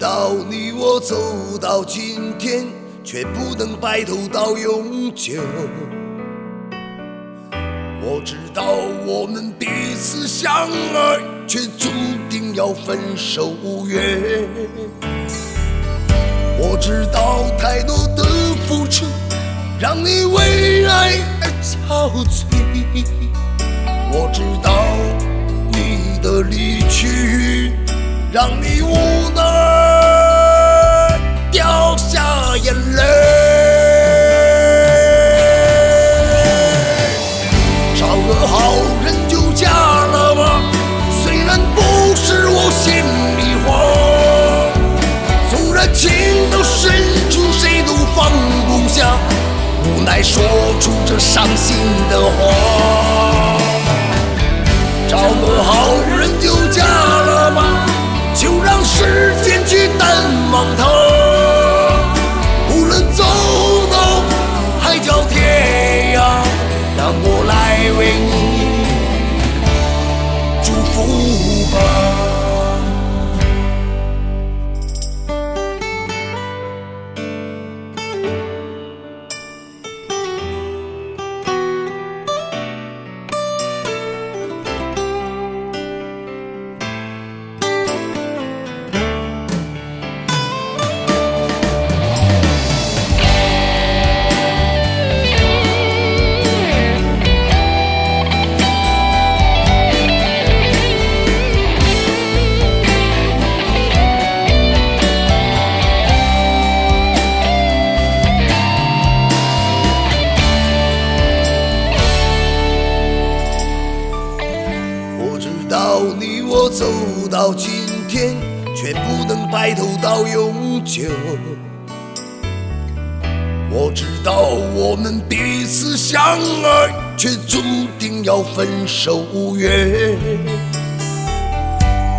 道你我走到今天，却不能白头到永久。我知道我们彼此相爱，却注定要分手无缘。我知道太多的付出，让你为爱而憔悴。我知道你的离去，让你无奈无奈说出这伤心的话。找个好人就嫁了吧，就让时间去淡忘它。无论走到海角天涯，让我来为你祝福吧。我走到今天，却不能白头到永久。我知道我们彼此相爱，却注定要分手无缘。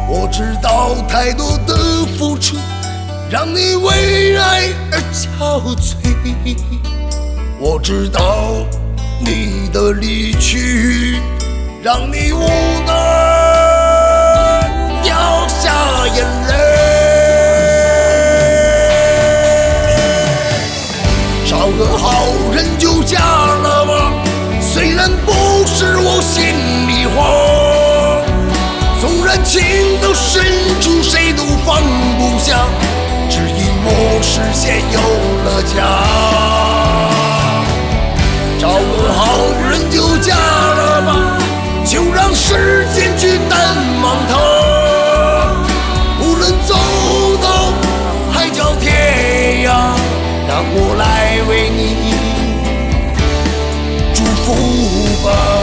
我知道太多的付出，让你为爱而憔悴。我知道你的离去。让你无奈视线有了家。找个好人就嫁了吧。就让时间去淡忘它，无论走到海角天涯，让我来为你祝福吧。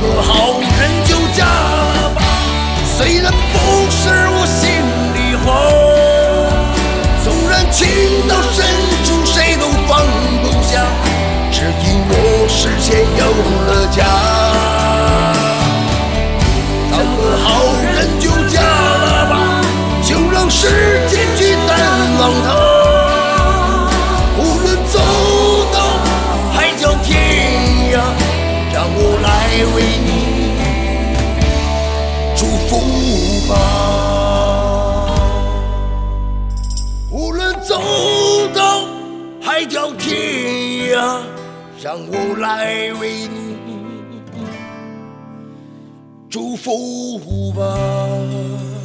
好来为你祝福吧。无论走到海角天涯，让我来为你祝福吧。